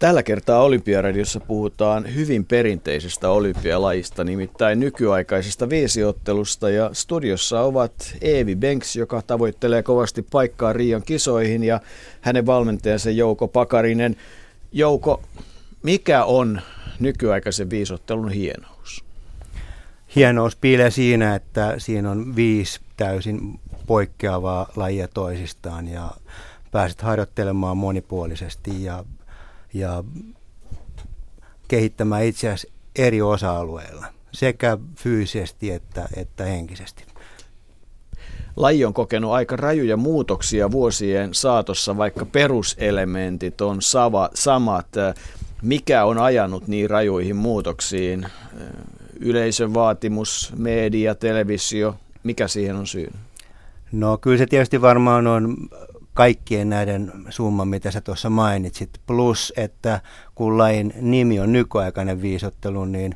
Tällä kertaa Olympiaradiossa puhutaan hyvin perinteisestä olympialajista, nimittäin nykyaikaisesta viisiottelusta. Ja studiossa ovat Eevi Banks, joka tavoittelee kovasti paikkaa Rion kisoihin, ja hänen valmentajansa Jouko Pakarinen. Jouko, mikä on nykyaikaisen viisottelun hienous? Hienous piilee siinä, että siinä on viisi täysin poikkeavaa lajia toisistaan ja pääset harjoittelemaan monipuolisesti ja ja kehittämään itseäsi eri osa-alueilla, sekä fyysisesti että, että henkisesti. Laji on kokenut aika rajuja muutoksia vuosien saatossa, vaikka peruselementit on sava, samat. Mikä on ajanut niin rajuihin muutoksiin? Yleisön vaatimus, media, televisio, mikä siihen on syy? No kyllä se tietysti varmaan on kaikkien näiden summan, mitä sä tuossa mainitsit. Plus, että kun lain nimi on nykyaikainen viisottelu, niin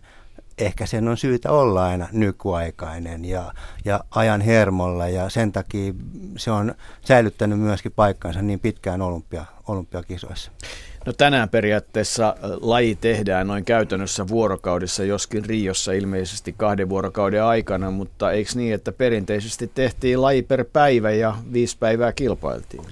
ehkä sen on syytä olla aina nykyaikainen ja, ja ajan hermolla ja sen takia se on säilyttänyt myöskin paikkansa niin pitkään olympia, olympiakisoissa. No tänään periaatteessa laji tehdään noin käytännössä vuorokaudessa, joskin Riossa ilmeisesti kahden vuorokauden aikana, mutta eikö niin, että perinteisesti tehtiin laji per päivä ja viisi päivää kilpailtiin?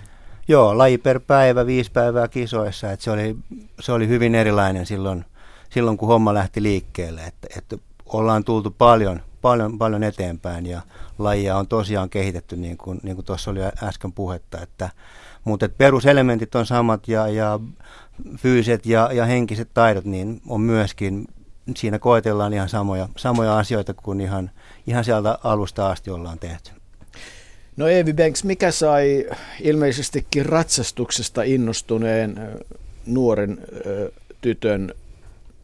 Joo, laji per päivä, viisi päivää kisoissa, että se oli, se oli hyvin erilainen silloin, silloin kun homma lähti liikkeelle, että, että ollaan tultu paljon, paljon, paljon eteenpäin ja lajia on tosiaan kehitetty niin kuin, niin kuin tuossa oli äsken puhetta, että, mutta että peruselementit on samat ja, ja fyysiset ja, ja henkiset taidot niin on myöskin, siinä koetellaan ihan samoja, samoja asioita kuin ihan, ihan sieltä alusta asti ollaan tehty. No Eevi Banks, mikä sai ilmeisestikin ratsastuksesta innostuneen nuoren tytön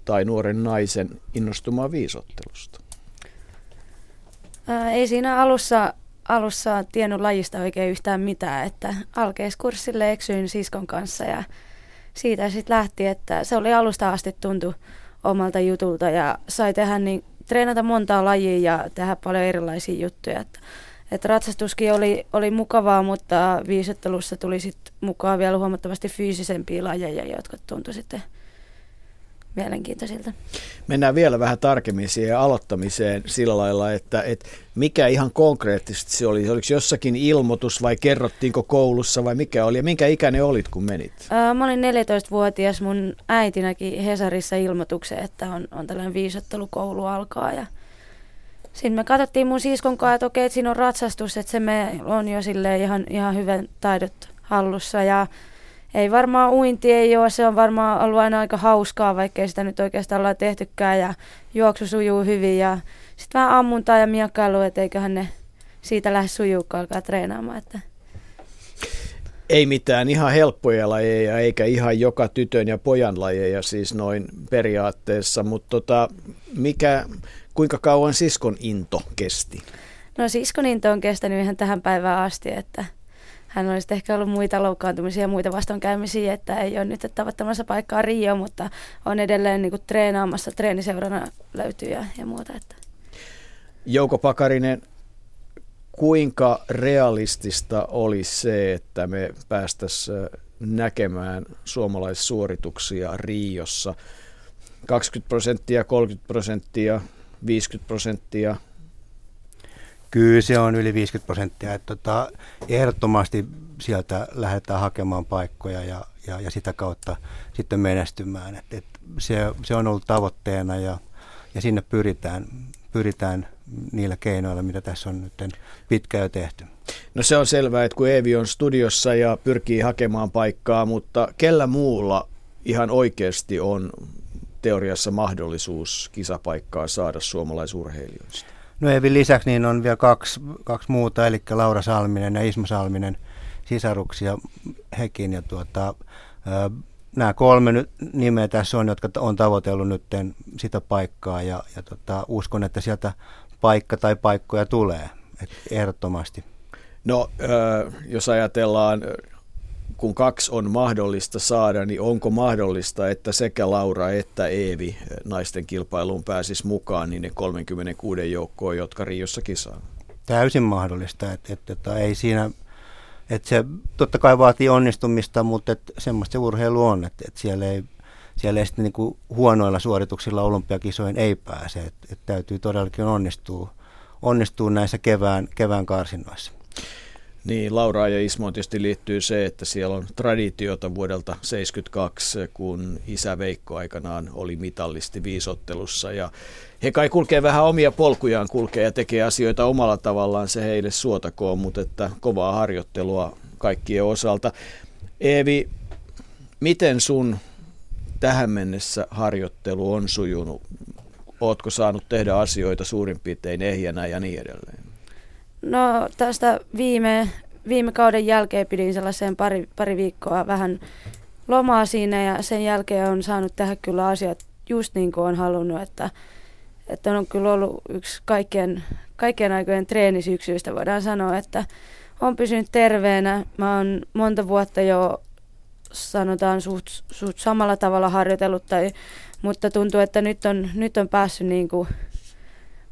tai nuoren naisen innostumaan viisottelusta? Ei siinä alussa, alussa tiennyt lajista oikein yhtään mitään, että alkeiskurssille eksyin siskon kanssa ja siitä sitten lähti, että se oli alusta asti tuntu omalta jutulta ja sai tehdä niin, treenata montaa lajia ja tehdä paljon erilaisia juttuja. Että, että ratsastuskin oli, oli mukavaa, mutta viisottelussa tuli sitten mukaan vielä huomattavasti fyysisempiä lajeja, jotka tuntui sitten – mielenkiintoisilta. Mennään vielä vähän tarkemmin siihen aloittamiseen sillä lailla, että, että mikä ihan konkreettisesti se oli? Oliko jossakin ilmoitus vai kerrottiinko koulussa vai mikä oli ja minkä ikäinen olit kun menit? Ää, mä olin 14-vuotias, mun äiti näki Hesarissa ilmoituksen, että on, on tällainen viisottelukoulu alkaa ja Siinä me katsottiin mun siskon kanssa, että okei, että siinä on ratsastus, että se me on jo ihan, ihan hyvän taidot hallussa ja ei varmaan uinti ei ole, se on varmaan ollut aina aika hauskaa, vaikkei sitä nyt oikeastaan olla tehtykään ja juoksu sujuu hyvin ja sitten vähän ammuntaa ja miekkailu, että eiköhän ne siitä lähde sujuukaan alkaa treenaamaan. Että. Ei mitään ihan helppoja lajeja eikä ihan joka tytön ja pojan lajeja siis noin periaatteessa, mutta tota, mikä, kuinka kauan siskon into kesti? No siskon into on kestänyt ihan tähän päivään asti, että – hän olisi ehkä ollut muita loukkaantumisia ja muita vastoinkäymisiä, että ei ole nyt tavoittamassa paikkaa Rio, mutta on edelleen niin kuin treenaamassa, treeniseurana löytyy ja, ja muuta. Että. Jouko Pakarinen, kuinka realistista olisi se, että me päästäisiin näkemään suomalaissuorituksia Riossa? 20 prosenttia, 30 prosenttia, 50 prosenttia – Kyllä se on yli 50 prosenttia. Että tota, ehdottomasti sieltä lähdetään hakemaan paikkoja ja, ja, ja sitä kautta sitten menestymään. Et, et se, se on ollut tavoitteena ja, ja sinne pyritään, pyritään niillä keinoilla, mitä tässä on nyt pitkään jo tehty. No se on selvää, että kun Eevi on studiossa ja pyrkii hakemaan paikkaa, mutta kellä muulla ihan oikeasti on teoriassa mahdollisuus kisapaikkaa saada suomalaisurheilijoista? No Evin lisäksi niin on vielä kaksi, kaksi muuta, eli Laura Salminen ja Isma Salminen sisaruksia hekin. Ja tuota, nämä kolme nimeä tässä on, jotka on tavoitellut nyt sitä paikkaa ja, ja tota, uskon, että sieltä paikka tai paikkoja tulee ehdottomasti. No, jos ajatellaan kun kaksi on mahdollista saada, niin onko mahdollista, että sekä Laura että Eevi naisten kilpailuun pääsisi mukaan niin ne 36 joukkoon, jotka Riossa kisaa? Täysin mahdollista, että, että, että ei siinä, että se totta kai vaatii onnistumista, mutta että semmoista se urheilu on, että, että siellä ei, siellä ei sitten niin kuin huonoilla suorituksilla olympiakisoihin ei pääse. Et, et täytyy todellakin onnistua, onnistua näissä kevään, kevään karsinnoissa. Niin, Laura ja Ismo tietysti liittyy se, että siellä on traditiota vuodelta 1972, kun isä Veikko aikanaan oli mitallisti viisottelussa. Ja he kai kulkee vähän omia polkujaan, kulkee ja tekee asioita omalla tavallaan, se heille suotakoon, mutta että kovaa harjoittelua kaikkien osalta. Eevi, miten sun tähän mennessä harjoittelu on sujunut? Ootko saanut tehdä asioita suurin piirtein ehjänä ja niin edelleen? No tästä viime, viime kauden jälkeen pidin sellaisen pari, pari viikkoa vähän lomaa siinä ja sen jälkeen on saanut tehdä kyllä asiat just niin kuin on halunnut, että, että on kyllä ollut yksi kaikkien, kaikkien aikojen treenisyksyistä voidaan sanoa, että on pysynyt terveenä. Mä oon monta vuotta jo sanotaan suht, suht samalla tavalla harjoitellut, tai, mutta tuntuu, että nyt on, nyt on päässyt niin kuin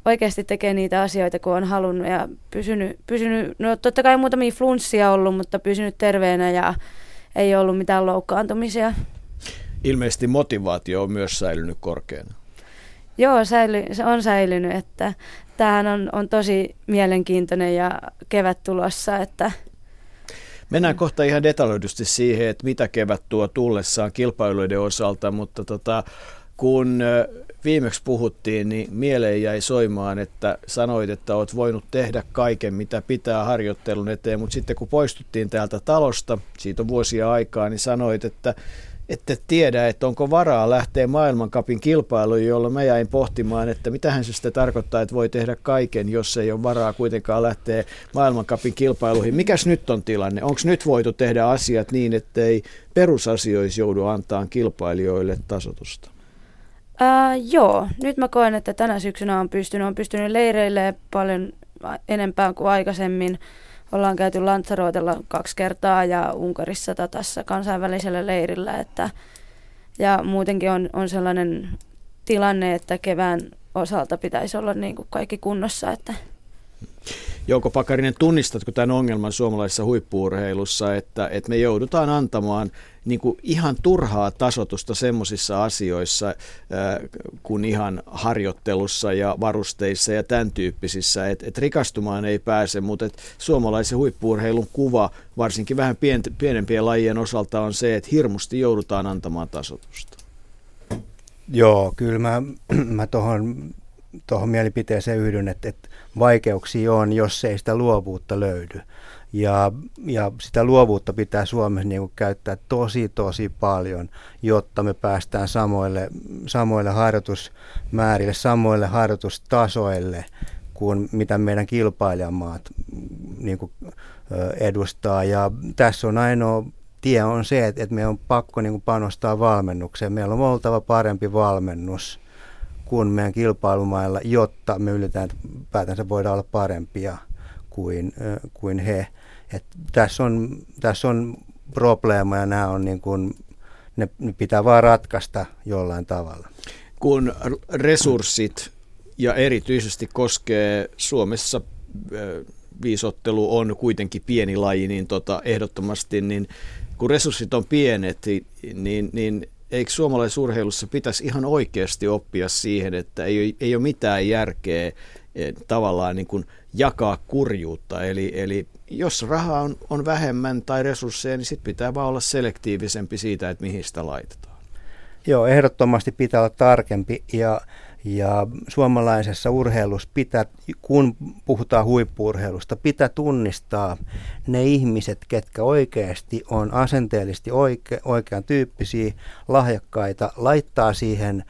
oikeasti tekemään niitä asioita, kun on halunnut ja pysynyt, pysynyt no totta kai muutamia flunssia ollut, mutta pysynyt terveenä ja ei ollut mitään loukkaantumisia. Ilmeisesti motivaatio on myös säilynyt korkeana. Joo, säily, se on säilynyt, että tämähän on, on tosi mielenkiintoinen ja kevät tulossa, että Mennään kohta ihan detaljoidusti siihen, että mitä kevät tuo tullessaan kilpailuiden osalta, mutta tota, kun viimeksi puhuttiin, niin mieleen jäi soimaan, että sanoit, että olet voinut tehdä kaiken, mitä pitää harjoittelun eteen, mutta sitten kun poistuttiin täältä talosta, siitä on vuosia aikaa, niin sanoit, että ette tiedä, että onko varaa lähteä maailmankapin kilpailuun, jolloin mä jäin pohtimaan, että mitähän se sitten tarkoittaa, että voi tehdä kaiken, jos ei ole varaa kuitenkaan lähteä maailmankapin kilpailuihin. Mikäs nyt on tilanne? Onko nyt voitu tehdä asiat niin, että ei perusasioissa joudu antaa kilpailijoille tasotusta? Uh, joo, nyt mä koen, että tänä syksynä on pystynyt, on pystynyt leireille paljon enempää kuin aikaisemmin. Ollaan käyty Lanzaroitella kaksi kertaa ja Unkarissa tässä kansainvälisellä leirillä. Että, ja muutenkin on, on sellainen tilanne, että kevään osalta pitäisi olla niin kuin kaikki kunnossa. Että. Jouko Pakarinen, tunnistatko tämän ongelman suomalaisessa huippuurheilussa, että, että me joudutaan antamaan niin kuin ihan turhaa tasotusta semmoisissa asioissa kuin ihan harjoittelussa ja varusteissa ja tämän tyyppisissä, että et rikastumaan ei pääse, mutta et suomalaisen huippuurheilun kuva, varsinkin vähän pienempien lajien osalta, on se, että hirmusti joudutaan antamaan tasotusta. Joo, kyllä mä, mä tuohon tohon mielipiteeseen yhdyn, että, että vaikeuksia on, jos ei sitä luovuutta löydy. Ja, ja sitä luovuutta pitää Suomessa niin kuin käyttää tosi tosi paljon, jotta me päästään samoille, samoille harjoitusmäärille, samoille harjoitustasoille kuin mitä meidän kilpailijamaat niin kuin, edustaa. Ja tässä on ainoa tie on se, että, että meidän on pakko niin kuin panostaa valmennukseen. Meillä on oltava parempi valmennus kuin meidän kilpailumailla, jotta me ylipäätänsä voidaan olla parempia kuin, kuin he. Et tässä, on, tässä on probleema ja nämä on niin kuin, ne pitää vaan ratkaista jollain tavalla. Kun resurssit ja erityisesti koskee Suomessa viisottelu on kuitenkin pieni laji, niin tota, ehdottomasti, niin kun resurssit on pienet, niin, niin eikö suomalaisurheilussa pitäisi ihan oikeasti oppia siihen, että ei, ei ole mitään järkeä eh, tavallaan niin kuin jakaa kurjuutta. Eli, eli jos rahaa on, on vähemmän tai resursseja, niin sitten pitää vaan olla selektiivisempi siitä, että mihin sitä laitetaan. Joo, ehdottomasti pitää olla tarkempi ja ja suomalaisessa urheilussa pitää, kun puhutaan huippuurheilusta, pitää tunnistaa ne ihmiset, ketkä oikeasti on asenteellisesti oike, oikean tyyppisiä, lahjakkaita, laittaa siihen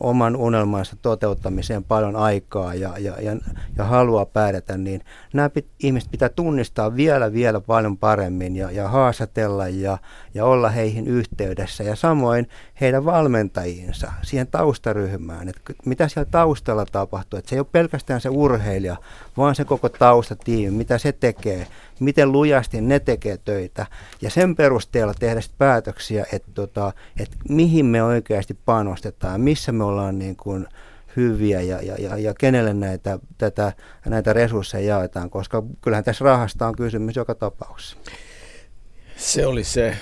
oman unelmansa toteuttamiseen paljon aikaa ja, ja, ja, ja haluaa pärjätä, niin nämä pit, ihmiset pitää tunnistaa vielä, vielä paljon paremmin ja, ja haastatella ja, ja olla heihin yhteydessä. Ja samoin heidän valmentajiinsa, siihen taustaryhmään, että mitä siellä taustalla tapahtuu, että se ei ole pelkästään se urheilija, vaan se koko taustatiimi, mitä se tekee, miten lujasti ne tekee töitä ja sen perusteella tehdä päätöksiä, että, tota, että mihin me oikeasti panostetaan, missä me ollaan niin kuin hyviä ja, ja, ja, ja kenelle näitä, tätä, näitä resursseja jaetaan, koska kyllähän tässä rahasta on kysymys joka tapauksessa. Se oli se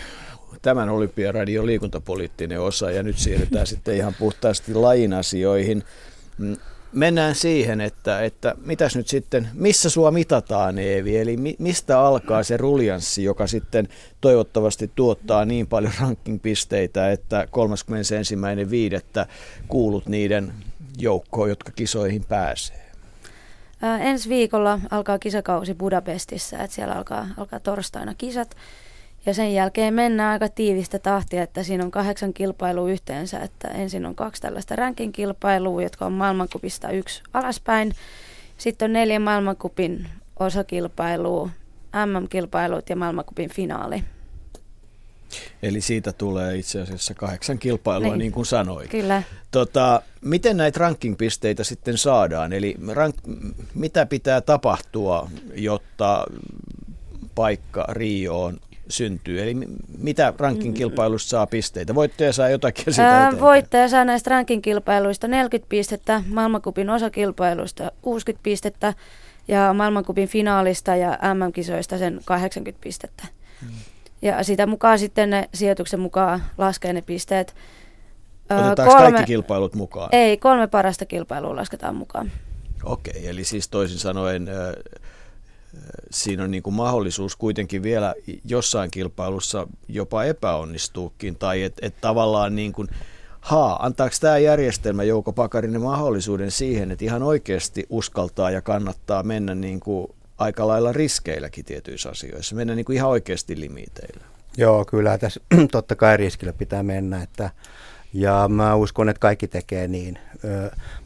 tämän Olympiaradion liikuntapoliittinen osa ja nyt siirrytään sitten ihan puhtaasti lajin asioihin. Mennään siihen, että, että mitäs nyt sitten, missä sua mitataan Eevi, eli mi, mistä alkaa se ruljanssi, joka sitten toivottavasti tuottaa niin paljon rankingpisteitä, että 31.5. kuulut niiden joukkoon, jotka kisoihin pääsee? Ää, ensi viikolla alkaa kisakausi Budapestissa, että siellä alkaa, alkaa torstaina kisat. Ja sen jälkeen mennään aika tiivistä tahtia, että siinä on kahdeksan kilpailua yhteensä, että ensin on kaksi tällaista rankin kilpailua, jotka on maailmankupista yksi alaspäin. Sitten on neljä maailmankupin osakilpailua, MM-kilpailut ja maailmankupin finaali. Eli siitä tulee itse asiassa kahdeksan kilpailua, niin, niin kuin sanoit. Kyllä. Tota, miten näitä rankingpisteitä sitten saadaan? Eli rank, mitä pitää tapahtua, jotta paikka Rioon syntyy? Eli mitä ranking-kilpailusta saa pisteitä? Voittaja saa jotakin sitä Ää, Voittaja saa näistä ranking-kilpailuista 40 pistettä, maailmankupin osakilpailuista 60 pistettä ja maailmankupin finaalista ja MM-kisoista sen 80 pistettä. Hmm. Ja sitä mukaan sitten ne sijoituksen mukaan laskee ne pisteet. Otetaanko kolme, kaikki kilpailut mukaan? Ei, kolme parasta kilpailua lasketaan mukaan. Okei, eli siis toisin sanoen siinä on niin kuin mahdollisuus kuitenkin vielä jossain kilpailussa jopa epäonnistuukin, tai että et tavallaan niin kuin, haa, antaako tämä järjestelmä Jouko Pakarinen mahdollisuuden siihen, että ihan oikeasti uskaltaa ja kannattaa mennä niin kuin aika lailla riskeilläkin tietyissä asioissa, mennä niin kuin ihan oikeasti limiteillä? Joo, kyllä tässä totta kai riskillä pitää mennä, että ja mä uskon, että kaikki tekee niin.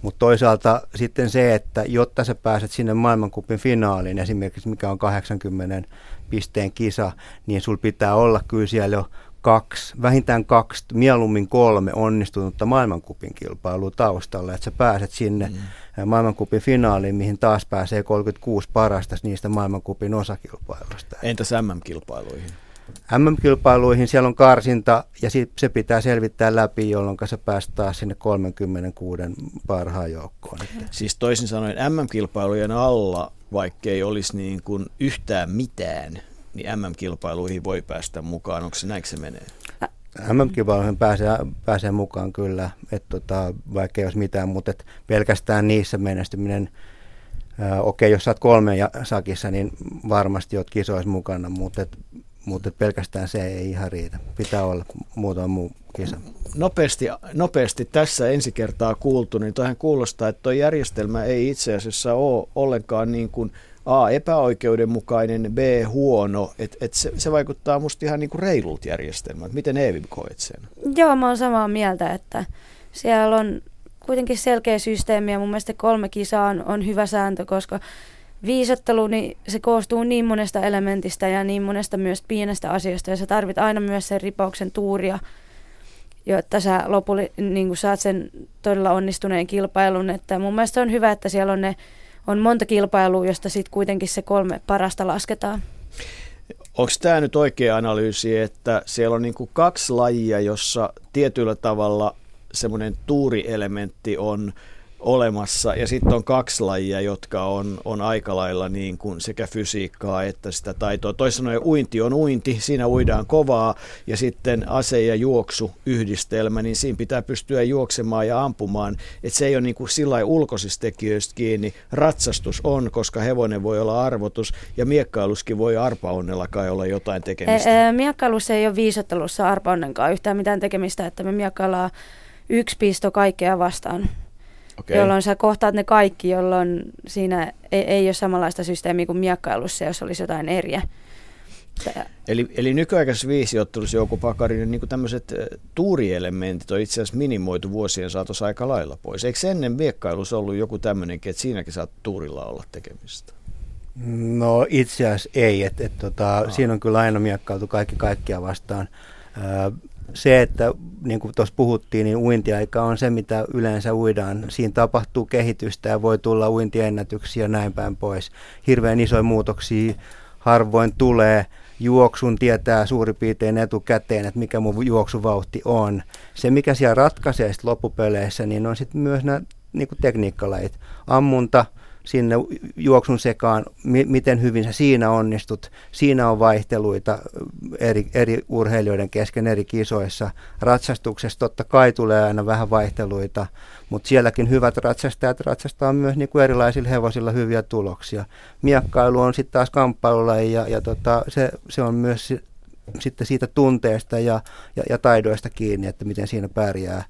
Mutta toisaalta sitten se, että jotta sä pääset sinne maailmankupin finaaliin, esimerkiksi mikä on 80 pisteen kisa, niin sul pitää olla kyllä siellä jo kaksi, vähintään kaksi, mieluummin kolme onnistunutta maailmankupin kilpailua taustalla, että sä pääset sinne mm. maailmankupin finaaliin, mihin taas pääsee 36 parasta niistä maailmankupin osakilpailuista. Entäs MM-kilpailuihin? MM-kilpailuihin siellä on karsinta ja se pitää selvittää läpi, jolloin se päästään taas sinne 36 parhaan joukkoon. Siis toisin sanoen MM-kilpailujen alla, vaikkei olisi niin kuin yhtään mitään, niin MM-kilpailuihin voi päästä mukaan. Onko se näin se menee? MM-kilpailuihin pääsee, pääsee mukaan kyllä, että tota, vaikka ei olisi mitään, mutta et pelkästään niissä menestyminen, okei, okay, jos saat kolme sakissa, niin varmasti olet kisoissa mukana, mutta et mutta pelkästään se ei ihan riitä. Pitää olla muutama muu kisa. Nopeasti, nopeasti tässä ensi kertaa kuultu, niin toihan kuulostaa, että tuo järjestelmä ei itse asiassa ole ollenkaan niin kuin A, epäoikeudenmukainen, B, huono. Et, et se, se vaikuttaa musta ihan niin kuin reilut järjestelmät. Miten Eevi koet sen? Joo, mä oon samaa mieltä, että siellä on kuitenkin selkeä systeemi ja mun mielestä kolme kisaa on, on hyvä sääntö, koska viisottelu, niin se koostuu niin monesta elementistä ja niin monesta myös pienestä asiasta ja sä tarvit aina myös sen ripauksen tuuria, jotta sä lopulle niin saat sen todella onnistuneen kilpailun. Että mun mielestä on hyvä, että siellä on, ne, on monta kilpailua, josta sitten kuitenkin se kolme parasta lasketaan. Onko tämä nyt oikea analyysi, että siellä on niin kaksi lajia, jossa tietyllä tavalla semmoinen tuurielementti on – olemassa. Ja sitten on kaksi lajia, jotka on, on aika lailla niin kuin sekä fysiikkaa että sitä taitoa. Toisin sanoen uinti on uinti, siinä uidaan kovaa ja sitten ase- ja juoksu yhdistelmä, niin siinä pitää pystyä juoksemaan ja ampumaan. Että se ei ole niin kuin sillä ulkoisista tekijöistä kiinni. Ratsastus on, koska hevonen voi olla arvotus ja miekkailuskin voi arpaonnellakaan olla jotain tekemistä. E, e, miekkailussa ei ole viisottelussa arpaonnenkaan yhtään mitään tekemistä, että me miekkaillaan yksi pisto kaikkea vastaan okay. jolloin sä kohtaat ne kaikki, jolloin siinä ei, ei ole samanlaista systeemiä kuin miekkailussa, jos olisi jotain eriä. Eli, eli nykyaikaisessa viisiottelussa Jouko Pakarinen niin tämmöiset tuurielementit on itse asiassa minimoitu vuosien saatossa aika lailla pois. Eikö ennen miekkailussa ollut joku tämmöinenkin, että siinäkin saat tuurilla olla tekemistä? No itse asiassa ei. Et, et, tota, siinä on kyllä aina miekkautu kaikki kaikkia vastaan se, että niin kuin tuossa puhuttiin, niin uintiaika on se, mitä yleensä uidaan. Siinä tapahtuu kehitystä ja voi tulla uintiennätyksiä ja näin päin pois. Hirveän isoja muutoksia harvoin tulee. Juoksun tietää suurin piirtein etukäteen, että mikä mun juoksuvauhti on. Se, mikä siellä ratkaisee loppupeleissä, niin on sitten myös nämä niin tekniikkalajit. Ammunta, sinne juoksun sekaan, mi- miten hyvin sä siinä onnistut. Siinä on vaihteluita eri, eri urheilijoiden kesken eri kisoissa. Ratsastuksessa totta kai tulee aina vähän vaihteluita, mutta sielläkin hyvät ratsastajat ratsastaa myös niin kuin erilaisilla hevosilla hyviä tuloksia. Miekkailu on sitten taas kamppailulla ja, ja tota, se, se on myös sitten siitä tunteesta ja, ja, ja taidoista kiinni, että miten siinä pärjää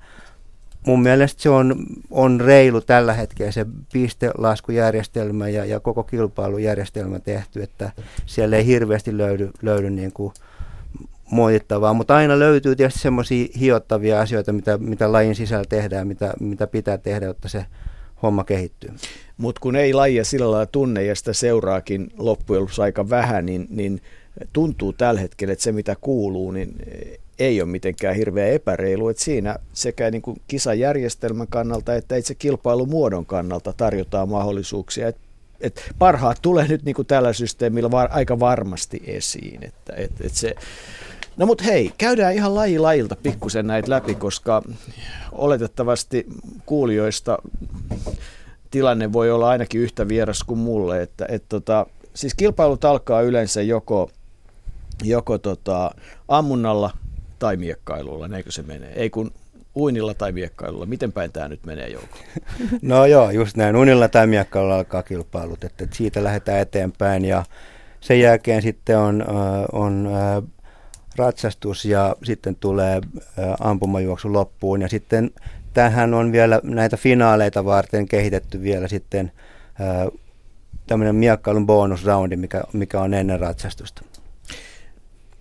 mun mielestä se on, on reilu tällä hetkellä se pistelaskujärjestelmä ja, ja koko kilpailujärjestelmä tehty, että siellä ei hirveästi löydy, löydy niin kuin moitittavaa, mutta aina löytyy tietysti semmoisia hiottavia asioita, mitä, mitä lajin sisällä tehdään, mitä, mitä pitää tehdä, jotta se homma kehittyy. Mutta kun ei lajia sillä lailla tunne ja sitä seuraakin loppujen aika vähän, niin, niin tuntuu tällä hetkellä, että se mitä kuuluu, niin ei ole mitenkään hirveän epäreilu, että siinä sekä niin kuin kisajärjestelmän kannalta että itse kilpailumuodon kannalta tarjotaan mahdollisuuksia, että et parhaat tulee nyt niin kuin tällä systeemillä var, aika varmasti esiin. Että, et, et se, no mutta hei, käydään ihan laji lajilta pikkusen näitä läpi, koska oletettavasti kuulijoista tilanne voi olla ainakin yhtä vieras kuin mulle. Että, et tota, siis kilpailut alkaa yleensä joko, joko tota, ammunnalla tai miekkailulla, eikö se menee? Ei kun uinilla tai miekkailulla. Miten päin tämä nyt menee Jouko? No joo, just näin. Uinilla tai miekkailulla alkaa kilpailut, että siitä lähdetään eteenpäin ja sen jälkeen sitten on, on ratsastus ja sitten tulee ampumajuoksu loppuun ja sitten tähän on vielä näitä finaaleita varten kehitetty vielä sitten tämmöinen miekkailun bonusroundi, mikä, mikä on ennen ratsastusta.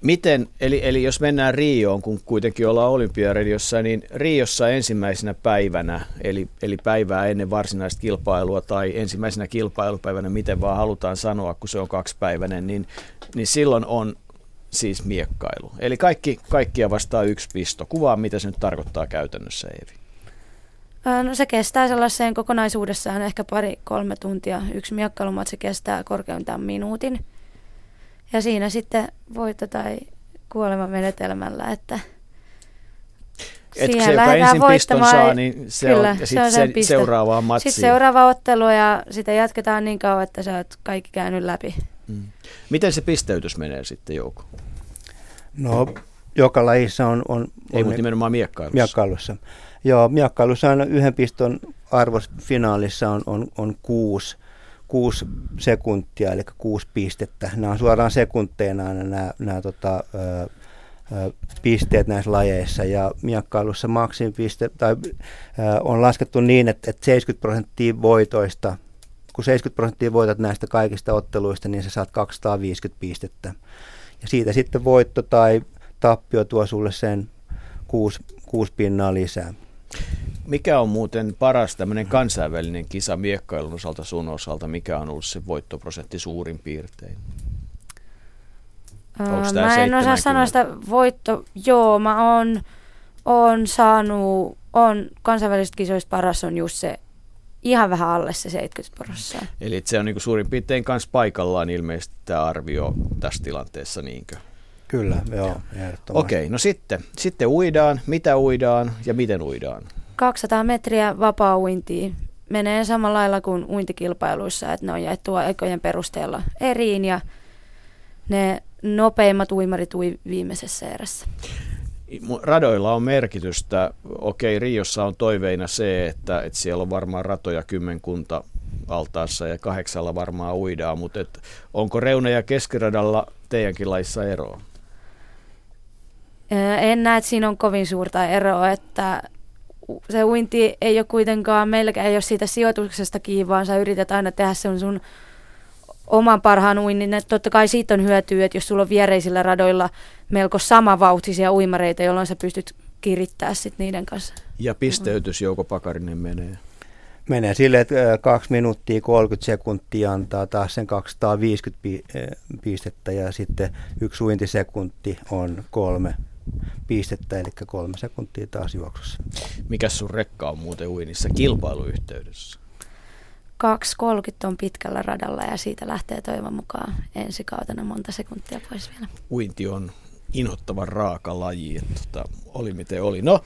Miten, eli, eli jos mennään Rioon, kun kuitenkin ollaan olympiaradiossa, niin Riossa ensimmäisenä päivänä, eli, eli päivää ennen varsinaista kilpailua tai ensimmäisenä kilpailupäivänä, miten vaan halutaan sanoa, kun se on kaksipäiväinen, niin, niin silloin on siis miekkailu. Eli kaikki, kaikkia vastaa yksi pisto. Kuvaa, mitä se nyt tarkoittaa käytännössä, Eevi. No se kestää sellaiseen kokonaisuudessaan ehkä pari-kolme tuntia. Yksi miekkailumatsi kestää korkeintaan minuutin. Ja siinä sitten voitto tai kuolema menetelmällä, että et siihen se, joka ensin piston saa, niin se Kyllä, on, ja sitten se on seuraavaa matsia. Sitten seuraava ottelu ja sitä jatketaan niin kauan, että sä oot kaikki käynyt läpi. Mm. Miten se pisteytys menee sitten Jouko? No, joka lajissa on... on Ei, mutta nimenomaan miekkailussa. Miekkailussa. Joo, miekkailussa on yhden piston arvos finaalissa on, on, on kuusi 6 sekuntia, eli 6 pistettä. Nämä on suoraan sekunteina aina nämä, nämä tota, ö, pisteet näissä lajeissa. Ja miekkailussa maksimipiste tai, ö, on laskettu niin, että, että 70 prosenttia voitoista, kun 70 prosenttia voitat näistä kaikista otteluista, niin sä saat 250 pistettä. Ja siitä sitten voitto tai tappio tuo sulle sen 6, 6 pinnaa lisää. Mikä on muuten paras tämmöinen kansainvälinen kisa miekkailun osalta sun osalta? Mikä on ollut se voittoprosentti suurin piirtein? Onko mä en osaa sanoa sitä voitto. Joo, mä oon, oon saanut, on kansainvälisistä kisoista paras on just se ihan vähän alle se 70 prosenttia. Eli se on niinku suurin piirtein kanssa paikallaan ilmeisesti tämä arvio tässä tilanteessa, niinkö? Kyllä, joo, Okei, okay, no sitten, sitten uidaan, mitä uidaan ja miten uidaan? 200 metriä vapaa-uintia menee samalla lailla kuin uintikilpailuissa, että ne on jaettu aikojen perusteella eriin ja ne nopeimmat uimarit ui viimeisessä erässä. Radoilla on merkitystä. Okei, Riossa on toiveina se, että, että siellä on varmaan ratoja kymmenkunta altaassa ja kahdeksalla varmaan uidaan, mutta et, onko reuna- ja keskiradalla teidänkin laissa eroa? En näe, että siinä on kovin suurta eroa, että se uinti ei ole kuitenkaan, meilläkään ei ole siitä sijoituksesta kiinni, vaan sä yrität aina tehdä sen sun oman parhaan uinnin. Että totta kai siitä on hyötyä, että jos sulla on viereisillä radoilla melko samavauhtisia uimareita, jolloin sä pystyt kirittää sit niiden kanssa. Ja pisteytys Jouko Pakarinen menee? Menee sille, että 2 minuuttia 30 sekuntia antaa taas sen 250 pistettä ja sitten yksi uintisekunti on kolme pistettä, eli kolme sekuntia taas juoksussa. Mikä sun rekka on muuten uinissa kilpailuyhteydessä? 2.30 on pitkällä radalla ja siitä lähtee toivon mukaan ensi kautena monta sekuntia pois vielä. Uinti on inhottavan raaka laji. Että, tota, oli miten oli. No,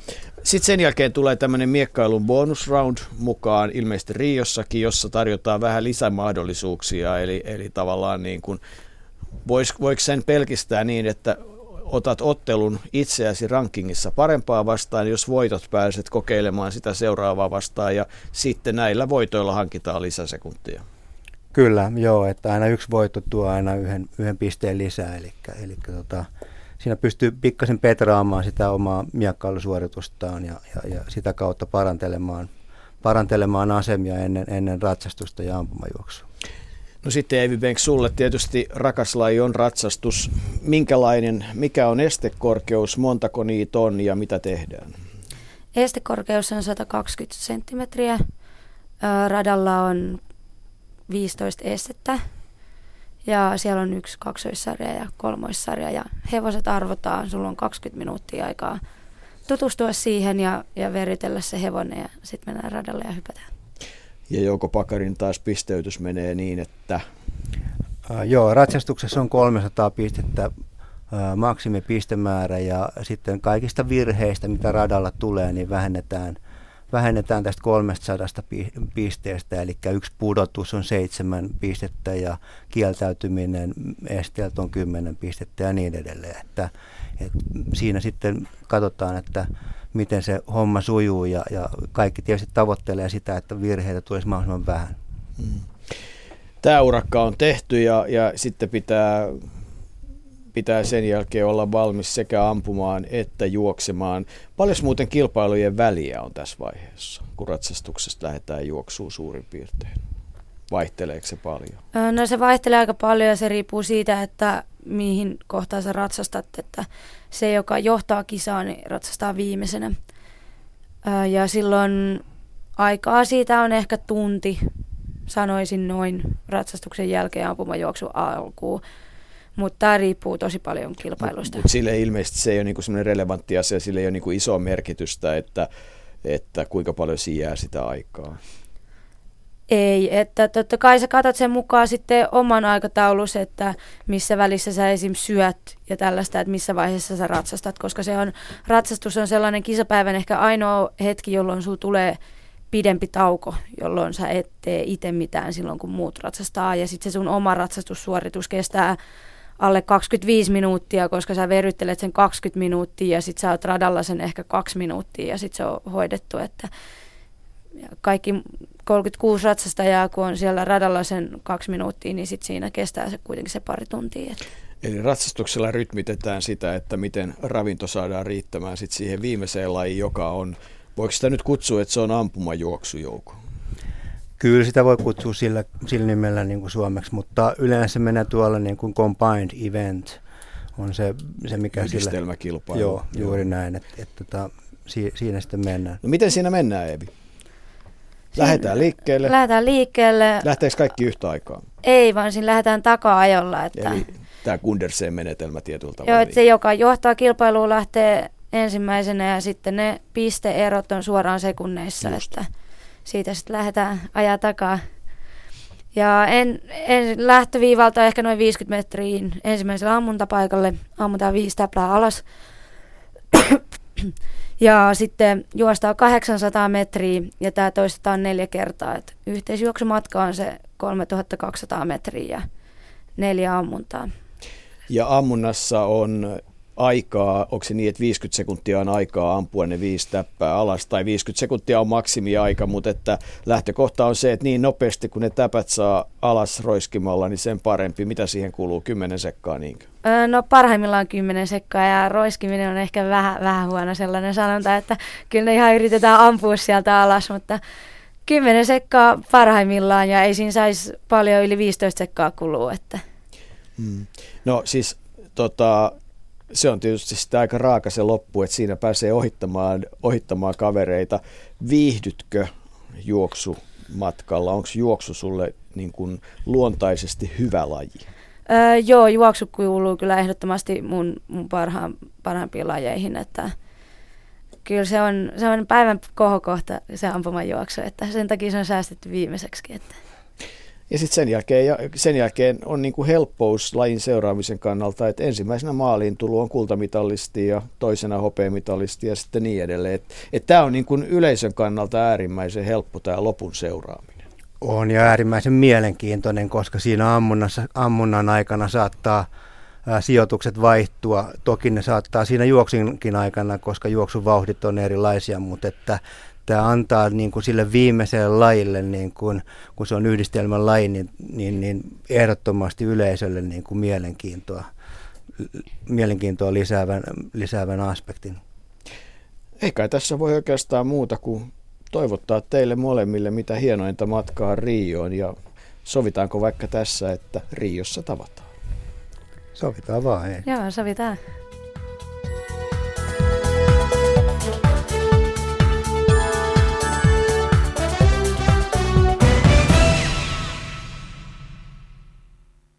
sitten sen jälkeen tulee tämmöinen miekkailun bonus round mukaan, ilmeisesti Riossakin, jossa tarjotaan vähän lisämahdollisuuksia, eli, eli tavallaan niin kuin, vois, voiko sen pelkistää niin, että otat ottelun itseäsi rankingissa parempaa vastaan, jos voitot pääset kokeilemaan sitä seuraavaa vastaan ja sitten näillä voitoilla hankitaan lisäsekuntia. Kyllä, joo, että aina yksi voitto tuo aina yhden, yhden pisteen lisää, eli, eli tota, siinä pystyy pikkasen petraamaan sitä omaa miekkailusuoritustaan ja, ja, ja sitä kautta parantelemaan, parantelemaan asemia ennen, ennen ratsastusta ja ampumajuoksua. No sitten Evi Benk, sulle tietysti rakas laji on ratsastus. Minkälainen, mikä on estekorkeus, montako niitä on ja mitä tehdään? Estekorkeus on 120 senttimetriä. Radalla on 15 estettä ja siellä on yksi kaksoissarja ja kolmoissarja ja hevoset arvotaan. Sulla on 20 minuuttia aikaa tutustua siihen ja, ja veritellä se hevonen ja sitten mennään radalle ja hypätään. Ja Jouko Pakarin taas pisteytys menee niin, että... Uh, joo, ratsastuksessa on 300 pistettä uh, maksimipistemäärä ja sitten kaikista virheistä, mitä radalla tulee, niin vähennetään, vähennetään tästä 300 pisteestä, eli yksi pudotus on seitsemän pistettä ja kieltäytyminen esteeltä on kymmenen pistettä ja niin edelleen. Että, et siinä sitten katsotaan, että miten se homma sujuu ja, ja kaikki tietysti tavoittelee sitä, että virheitä tulisi mahdollisimman vähän. Mm. Tämä urakka on tehty ja, ja sitten pitää, pitää sen jälkeen olla valmis sekä ampumaan että juoksemaan. Paljon muuten kilpailujen väliä on tässä vaiheessa, kun ratsastuksesta lähdetään juoksuun suurin piirtein? Vaihteleeko se paljon? No se vaihtelee aika paljon ja se riippuu siitä, että mihin kohtaan sä ratsastat, että se, joka johtaa kisaa, niin ratsastaa viimeisenä. Ja silloin aikaa siitä on ehkä tunti, sanoisin noin ratsastuksen jälkeen ampumajuoksu alkuun. Mutta tämä riippuu tosi paljon kilpailusta. Mutta sille ilmeisesti se ei ole niinku relevantti asia, sille ei ole niinku isoa merkitystä, että, että kuinka paljon siinä jää sitä aikaa. Ei, että totta kai sä katsot sen mukaan sitten oman aikataulus, että missä välissä sä esim. syöt ja tällaista, että missä vaiheessa sä ratsastat, koska se on, ratsastus on sellainen kisapäivän ehkä ainoa hetki, jolloin sulla tulee pidempi tauko, jolloin sä et tee itse mitään silloin, kun muut ratsastaa. Ja sitten se sun oma ratsastussuoritus kestää alle 25 minuuttia, koska sä veryttelet sen 20 minuuttia ja sitten sä oot radalla sen ehkä kaksi minuuttia ja sitten se on hoidettu, että kaikki 36 ratsastajaa, kun on siellä radalla sen kaksi minuuttia, niin sit siinä kestää se kuitenkin se pari tuntia. Eli ratsastuksella rytmitetään sitä, että miten ravinto saadaan riittämään sit siihen viimeiseen lajiin, joka on, voiko sitä nyt kutsua, että se on ampumajuoksujouko? Kyllä sitä voi kutsua sillä, sillä nimellä niin kuin suomeksi, mutta yleensä menee tuolla niin kuin combined event on se, se mikä Yhdistelmäkilpailu. Joo, juuri joo. näin, että, että, että tota, si, siinä sitten mennään. No miten siinä mennään, Evi? Lähdetään liikkeelle. Lähdetään liikkeelle. Lähteekö kaikki yhtä aikaa? Ei, vaan siinä lähdetään taka-ajolla. Että... Eli tämä Gunderseen menetelmä tietyllä tavalla. Joo, että se joka johtaa kilpailuun lähtee ensimmäisenä ja sitten ne pisteerot on suoraan sekunneissa, Just. että siitä sitten lähdetään ajaa takaa. Ja en, en lähtöviivalta ehkä noin 50 metriin ensimmäiselle ammuntapaikalle. Ammutaan viisi täplää alas. Ja sitten juostaa 800 metriä ja tämä toistetaan neljä kertaa. Et yhteisjuoksumatka on se 3200 metriä ja neljä ammuntaa. Ja ammunnassa on aikaa, onko se niin, että 50 sekuntia on aikaa ampua ne viisi täppää alas, tai 50 sekuntia on maksimiaika, mutta että lähtökohta on se, että niin nopeasti kun ne täpät saa alas roiskimalla, niin sen parempi. Mitä siihen kuuluu? 10 sekkaa niinkö? No parhaimmillaan 10 sekkaa ja roiskiminen on ehkä vähän, vähän huono sellainen sanonta, että kyllä ne ihan yritetään ampua sieltä alas, mutta 10 sekkaa parhaimmillaan ja ei siinä saisi paljon yli 15 sekkaa kulua. Että. Hmm. No siis tota, se on tietysti sitä aika raaka se loppu, että siinä pääsee ohittamaan, ohittamaan kavereita. Viihdytkö juoksumatkalla? Onko juoksu sulle niin kuin luontaisesti hyvä laji? Öö, joo, juoksu kuuluu kyllä ehdottomasti mun, mun parhaan, parhaimpiin lajeihin, että kyllä se on, se on päivän kohokohta se ampumajuoksu, että sen takia se on säästetty viimeiseksi. Että. Ja sitten sen jälkeen, sen jälkeen on niin kuin helppous lajin seuraamisen kannalta, että ensimmäisenä maaliin tulu on kultamitalisti ja toisena hopeamitalisti ja sitten niin edelleen. Tämä on niin kuin yleisön kannalta äärimmäisen helppo tämä lopun seuraaminen. On ja äärimmäisen mielenkiintoinen, koska siinä ammunnassa, ammunnan aikana saattaa sijoitukset vaihtua. Toki ne saattaa siinä juoksinkin aikana, koska juoksuvauhdit on erilaisia, mutta että tämä antaa niin kuin sille viimeiselle lajille, niin kuin, kun se on yhdistelmän laji, niin, niin, niin ehdottomasti yleisölle niin kuin mielenkiintoa, mielenkiintoa lisäävän, lisäävän aspektin. Eikä tässä voi oikeastaan muuta kuin toivottaa teille molemmille mitä hienointa matkaa Rioon ja sovitaanko vaikka tässä, että Riossa tavataan? Sovitaan vaan. Ei. Joo, sovitaan.